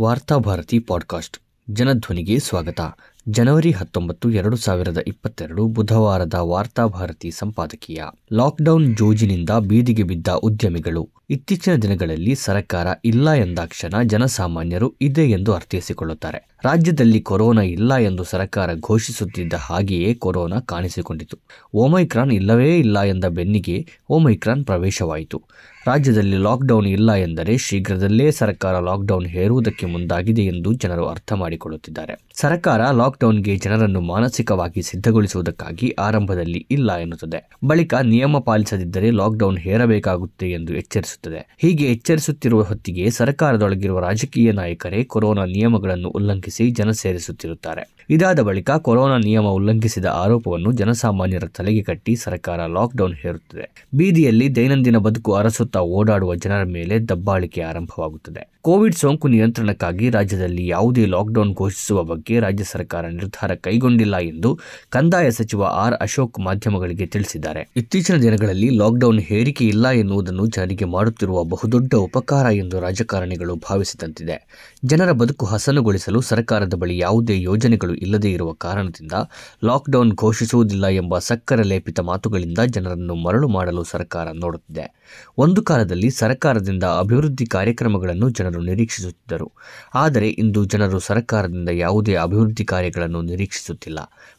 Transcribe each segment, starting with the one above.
Varthabharati podcast ಜನಧ್ವನಿಗೆ ಸ್ವಾಗತ. ಜನವರಿ ಹತ್ತೊಂಬತ್ತು, ಎರಡು ಸಾವಿರದ ಇಪ್ಪತ್ತೆರಡು ಬುಧವಾರದ ವಾರ್ತಾಭಾರತಿ ಸಂಪಾದಕೀಯ. ಲಾಕ್ಡೌನ್ ಜೋಜಿನಿಂದ ಬೀದಿಗೆ ಬಿದ್ದ ಉದ್ಯಮಿಗಳು. ಇತ್ತೀಚಿನ ದಿನಗಳಲ್ಲಿ ಸರ್ಕಾರ ಇಲ್ಲ ಎಂದಾಕ್ಷಣ ಜನಸಾಮಾನ್ಯರು ಇದೆ ಎಂದು ಅರ್ಥೈಸಿಕೊಳ್ಳುತ್ತಾರೆ. ರಾಜ್ಯದಲ್ಲಿ ಕೊರೋನಾ ಇಲ್ಲ ಎಂದು ಸರ್ಕಾರ ಘೋಷಿಸುತ್ತಿದ್ದ ಹಾಗೆಯೇ ಕೊರೋನಾ ಕಾಣಿಸಿಕೊಂಡಿತು. ಓಮೈಕ್ರಾನ್ ಇಲ್ಲವೇ ಇಲ್ಲ ಎಂದ ಬೆನ್ನಿಗೆ ಓಮೈಕ್ರಾನ್ ಪ್ರವೇಶವಾಯಿತು. ರಾಜ್ಯದಲ್ಲಿ ಲಾಕ್ಡೌನ್ ಇಲ್ಲ ಎಂದರೆ ಶೀಘ್ರದಲ್ಲೇ ಸರ್ಕಾರ ಲಾಕ್ಡೌನ್ ಹೇರುವುದಕ್ಕೆ ಮುಂದಾಗಿದೆ ಎಂದು ಜನರು ಅರ್ಥ ಮಾಡಿಕೊಳ್ಳುತ್ತಿದ್ದಾರೆ. ಸರ್ಕಾರ ಲಾಕ್ಡೌನ್ಗೆ ಜನರನ್ನು ಮಾನಸಿಕವಾಗಿ ಸಿದ್ಧಗೊಳಿಸುವುದಕ್ಕಾಗಿ ಆರಂಭದಲ್ಲಿ ಇಲ್ಲ ಎನ್ನುತ್ತದೆ. ಬಳಿಕ ನಿಯಮ ಪಾಲಿಸದಿದ್ದರೆ ಲಾಕ್ಡೌನ್ ಹೇರಬೇಕಾಗುತ್ತೆ ಎಂದು ಎಚ್ಚರಿಸುತ್ತದೆ ಹೀಗೆ ಎಚ್ಚರಿಸುತ್ತಿರುವ ಹೊತ್ತಿಗೆ ಸರ್ಕಾರದೊಳಗಿರುವ ರಾಜಕೀಯ ನಾಯಕರೇ ಕೊರೋನಾ ನಿಯಮಗಳನ್ನು ಉಲ್ಲಂಘಿಸಿ ಜನ ಸೇರಿಸುತ್ತಿರುತ್ತಾರೆ. ಇದಾದ ಬಳಿಕ ಕೊರೋನಾ ನಿಯಮ ಉಲ್ಲಂಘಿಸಿದ ಆರೋಪವನ್ನು ಜನಸಾಮಾನ್ಯರ ತಲೆಗೆ ಕಟ್ಟಿ ಸರ್ಕಾರ ಲಾಕ್ಡೌನ್ ಹೇರುತ್ತದೆ. ಬೀದಿಯಲ್ಲಿ ದೈನಂದಿನ ಬದುಕು ಅರಸುತ್ತಾ ಓಡಾಡುವ ಜನರ ಮೇಲೆ ದಬ್ಬಾಳಿಕೆ ಆರಂಭವಾಗುತ್ತದೆ. ಕೋವಿಡ್ ಸೋಂಕು ನಿಯಂತ್ರಣಕ್ಕಾಗಿ ರಾಜ್ಯದಲ್ಲಿ ಯಾವುದೇ ಲಾಕ್ಡೌನ್ ಘೋಷಿಸುವ ಬಗ್ಗೆ ರಾಜ್ಯ ಸರ್ಕಾರ ನಿರ್ಧಾರ ಕೈಗೊಂಡಿಲ್ಲ ಎಂದು ಕಂದಾಯ ಸಚಿವ ಆರ್ ಅಶೋಕ್ ಮಾಧ್ಯಮಗಳಿಗೆ ತಿಳಿಸಿದ್ದಾರೆ. ಇತ್ತೀಚಿನ ದಿನಗಳಲ್ಲಿ ಲಾಕ್ಡೌನ್ ಹೇರಿಕೆ ಇಲ್ಲ ಎನ್ನುವುದನ್ನು ಜಾರಿಗೆ ಮಾಡುತ್ತಿರುವ ಬಹುದೊಡ್ಡ ಉಪಕಾರ ಎಂದು ರಾಜಕಾರಣಿಗಳು ಭಾವಿಸಿದಂತಿದೆ. ಜನರ ಬದುಕು ಹಸನುಗೊಳಿಸಲು ಸರ್ಕಾರದ ಬಳಿ ಯಾವುದೇ ಯೋಜನೆಗಳು ಇಲ್ಲದೇ ಇರುವ ಕಾರಣದಿಂದ ಲಾಕ್ಡೌನ್ ಘೋಷಿಸುವುದಿಲ್ಲ ಎಂಬ ಸಕ್ಕರೆ ಲೇಪಿತ ಮಾತುಗಳಿಂದ ಜನರನ್ನು ಮರಳು ಮಾಡಲು ಸರ್ಕಾರ ನೋಡುತ್ತಿದೆ. ಒಂದು ಕಾಲದಲ್ಲಿ ಸರ್ಕಾರದಿಂದ ಅಭಿವೃದ್ಧಿ ಕಾರ್ಯಕ್ರಮಗಳನ್ನು ಜನರು ನಿರೀಕ್ಷಿಸುತ್ತಿದ್ದರು. ಆದರೆ ಇಂದು ಜನರು ಸರ್ಕಾರದಿಂದ ಯಾವುದೇ ಅಭಿವೃದ್ಧಿ ಕಾರ್ಯಗಳನ್ನು ನಿರೀಕ್ಷಿಸುತ್ತಿಲ್ಲ.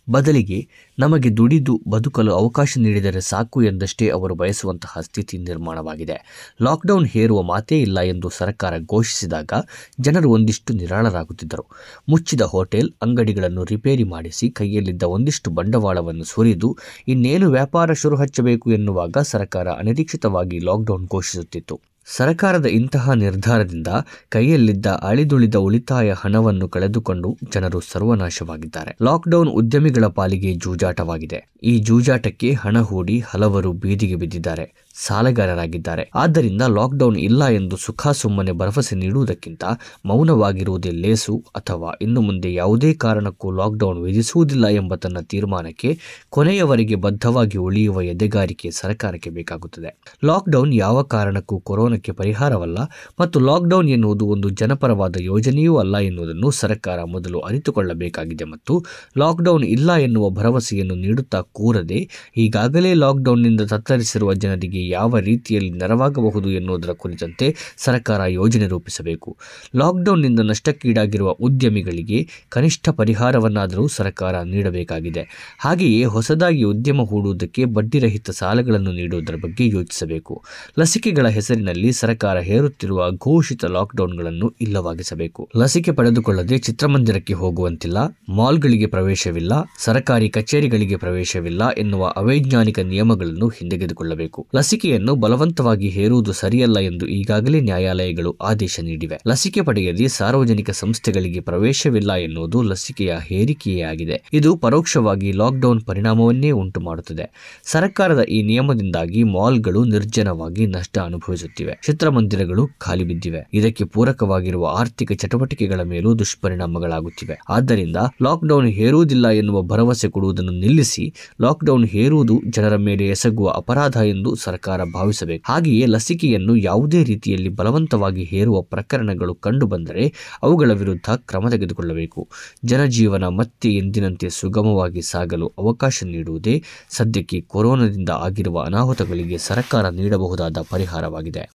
ಬದಲಿಗೆ ನಮಗೆ ದುಡಿದು ಬದುಕಲು ಅವಕಾಶ ನೀಡಿದರೆ ಸಾಕು ಎಂದಷ್ಟೇ ಅವರು ಬಯಸುವಂತಹ ಸ್ಥಿತಿ ನಿರ್ಮಾಣವಾಗಿದೆ. ಲಾಕ್ಡೌನ್ ಹೇರುವ ಮಾತೇ ಇಲ್ಲ ಎಂದು ಸರ್ಕಾರ ಘೋಷಿಸಿದಾಗ ಜನರು ಒಂದಿಷ್ಟು ನಿರಾಳರಾಗುತ್ತಿದ್ದರು. ಮುಚ್ಚಿದ ಹೋಟೆಲ್, ಅಂಗಡಿಗಳನ್ನು ರಿಪೇರಿ ಮಾಡಿಸಿ ಕೈಯಲ್ಲಿದ್ದ ಒಂದಿಷ್ಟು ಬಂಡವಾಳವನ್ನು ಸುರಿದು ಇನ್ನೇನು ವ್ಯಾಪಾರ ಶುರು ಹಚ್ಚಬೇಕು ಎನ್ನುವಾಗ ಸರ್ಕಾರ ಅನಿರೀಕ್ಷಿತವಾಗಿ ಲಾಕ್ಡೌನ್ ಘೋಷಿಸುತ್ತಿತ್ತು. ಸರ್ಕಾರದ ಇಂತಹ ನಿರ್ಧಾರದಿಂದ ಕೈಯಲ್ಲಿದ್ದ ಅಳಿದುಳಿದ ಉಳಿತಾಯ ಹಣವನ್ನು ಕಳೆದುಕೊಂಡು ಜನರು ಸರ್ವನಾಶವಾಗಿದ್ದಾರೆ. ಲಾಕ್ಡೌನ್ ಉದ್ಯಮಿಗಳ ಪಾಲಿಗೆ ಜೂಜಾಟವಾಗಿದೆ. ಈ ಜೂಜಾಟಕ್ಕೆ ಹಣ ಹೂಡಿ ಹಲವರು ಬೀದಿಗೆ ಬಿದ್ದಿದ್ದಾರೆ. ಸಾಲಗಾರರಾಗಿದ್ದಾರೆ. ಆದ್ದರಿಂದ ಲಾಕ್ಡೌನ್ ಇಲ್ಲ ಎಂದು ಸುಖ ಸುಮ್ಮನೆ ಭರವಸೆ ನೀಡುವುದಕ್ಕಿಂತ ಮೌನವಾಗಿರುವುದೇ ಲೇಸು ಅಥವಾ ಇನ್ನು ಮುಂದೆ ಯಾವುದೇ ಕಾರಣಕ್ಕೂ ಲಾಕ್ಡೌನ್ ವಿಧಿಸುವುದಿಲ್ಲ ಎಂಬ ತನ್ನ ತೀರ್ಮಾನಕ್ಕೆ ಕೊನೆಯವರೆಗೆ ಬದ್ಧವಾಗಿ ಉಳಿಯುವ ಎದೆಗಾರಿಕೆ ಸರ್ಕಾರಕ್ಕೆ ಬೇಕಾಗುತ್ತದೆ. ಲಾಕ್ಡೌನ್ ಯಾವ ಕಾರಣಕ್ಕೂ ಕೊರೋನಾಕ್ಕೆ ಪರಿಹಾರವಲ್ಲ ಮತ್ತು ಲಾಕ್ಡೌನ್ ಎನ್ನುವುದು ಒಂದು ಜನಪರವಾದ ಯೋಜನೆಯೂ ಅಲ್ಲ ಎನ್ನುವುದನ್ನು ಸರ್ಕಾರ ಮೊದಲು ಅರಿತುಕೊಳ್ಳಬೇಕಾಗಿದೆ ಮತ್ತು ಲಾಕ್ಡೌನ್ ಇಲ್ಲ ಎನ್ನುವ ಭರವಸೆಯನ್ನು ನೀಡುತ್ತಾ ಕೂರದೆ ಈಗಾಗಲೇ ಲಾಕ್ಡೌನ್ನಿಂದ ತತ್ತರಿಸಿರುವ ಜನರಿಗೆ ಯಾವ ರೀತಿಯಲ್ಲಿ ನೆರವಾಗಬಹುದು ಎನ್ನುವುದರ ಕುರಿತಂತೆ ಸರ್ಕಾರ ಯೋಜನೆ ರೂಪಿಸಬೇಕು. ಲಾಕ್ಡೌನ್ನಿಂದ ನಷ್ಟಕ್ಕೀಡಾಗಿರುವ ಉದ್ಯಮಿಗಳಿಗೆ ಕನಿಷ್ಠ ಪರಿಹಾರವನ್ನಾದರೂ ಸರ್ಕಾರ ನೀಡಬೇಕಾಗಿದೆ. ಹಾಗೆಯೇ ಹೊಸದಾಗಿ ಉದ್ಯಮ ಹೂಡುವುದಕ್ಕೆ ಬಡ್ಡಿರಹಿತ ಸಾಲಗಳನ್ನು ನೀಡುವುದರ ಬಗ್ಗೆ ಯೋಚಿಸಬೇಕು. ಲಸಿಕೆಗಳ ಹೆಸರಿನಲ್ಲಿ ಸರ್ಕಾರ ಹೇರುತ್ತಿರುವ ಘೋಷಿತ ಲಾಕ್ಡೌನ್ಗಳನ್ನು ಇಲ್ಲವಾಗಿಸಬೇಕು. ಲಸಿಕೆ ಪಡೆದುಕೊಳ್ಳದೆ ಚಿತ್ರಮಂದಿರಕ್ಕೆ ಹೋಗುವಂತಿಲ್ಲ, ಮಾಲ್ಗಳಿಗೆ ಪ್ರವೇಶವಿಲ್ಲ, ಸರ್ಕಾರಿ ಕಚೇರಿಗಳಿಗೆ ಪ್ರವೇಶವಿಲ್ಲ ಎನ್ನುವ ಅವೈಜ್ಞಾನಿಕ ನಿಯಮಗಳನ್ನು ಹಿಂದೆಗೆದುಕೊಳ್ಳಬೇಕು. ಲಸಿಕೆಯನ್ನು ಬಲವಂತವಾಗಿ ಹೇರುವುದು ಸರಿಯಲ್ಲ ಎಂದು ಈಗಾಗಲೇ ನ್ಯಾಯಾಲಯಗಳು ಆದೇಶ ನೀಡಿವೆ. ಲಸಿಕೆ ಪಡೆಯದೆ ಸಾರ್ವಜನಿಕ ಸಂಸ್ಥೆಗಳಿಗೆ ಪ್ರವೇಶವಿಲ್ಲ ಎನ್ನುವುದು ಲಸಿಕೆಯ ಹೇರಿಕೆಯೇ ಆಗಿದೆ ಇದು ಪರೋಕ್ಷವಾಗಿ ಲಾಕ್ಡೌನ್ ಪರಿಣಾಮವನ್ನೇ ಉಂಟು ಮಾಡುತ್ತದೆ ಸರ್ಕಾರದ ಈ ನಿಯಮದಿಂದಾಗಿ ಮಾಲ್ಗಳು ನಿರ್ಜನವಾಗಿ ನಷ್ಟ ಅನುಭವಿಸುತ್ತಿವೆ. ಚಿತ್ರಮಂದಿರಗಳು ಖಾಲಿ ಬಿದ್ದಿವೆ. ಇದಕ್ಕೆ ಪೂರಕವಾಗಿರುವ ಆರ್ಥಿಕ ಚಟುವಟಿಕೆಗಳ ಮೇಲೂ ದುಷ್ಪರಿಣಾಮಗಳಾಗುತ್ತಿವೆ. ಆದ್ದರಿಂದ ಲಾಕ್ಡೌನ್ ಹೇರುವುದಿಲ್ಲ ಎನ್ನುವ ಭರವಸೆ ಕೊಡುವುದನ್ನು ನಿಲ್ಲಿಸಿ ಲಾಕ್ಡೌನ್ ಹೇರುವುದು ಜನರ ಮೇಲೆ ಎಸಗುವ ಅಪರಾಧ ಎಂದು ಸರ್ಕಾರ ಭಾವಿಸಬೇಕು. ಹಾಗೆಯೇ ಲಸಿಕೆಯನ್ನು ಯಾವುದೇ ರೀತಿಯಲ್ಲಿ ಬಲವಂತವಾಗಿ ಹೇರುವ ಪ್ರಕರಣಗಳು ಕಂಡುಬಂದರೆ ಅವುಗಳ ವಿರುದ್ಧ ಕ್ರಮ ತೆಗೆದುಕೊಳ್ಳಬೇಕು. ಜನಜೀವನ ಮತ್ತೆ ಎಂದಿನಂತೆ ಸುಗಮವಾಗಿ ಸಾಗಲು ಅವಕಾಶ ನೀಡುವುದೇ ಸದ್ಯಕ್ಕೆ ಕೊರೋನಾದಿಂದ ಆಗಿರುವ ಅನಾಹುತಗಳಿಗೆ ಸರ್ಕಾರ ನೀಡಬಹುದಾದ ಪರಿಹಾರವಾಗಿದೆ.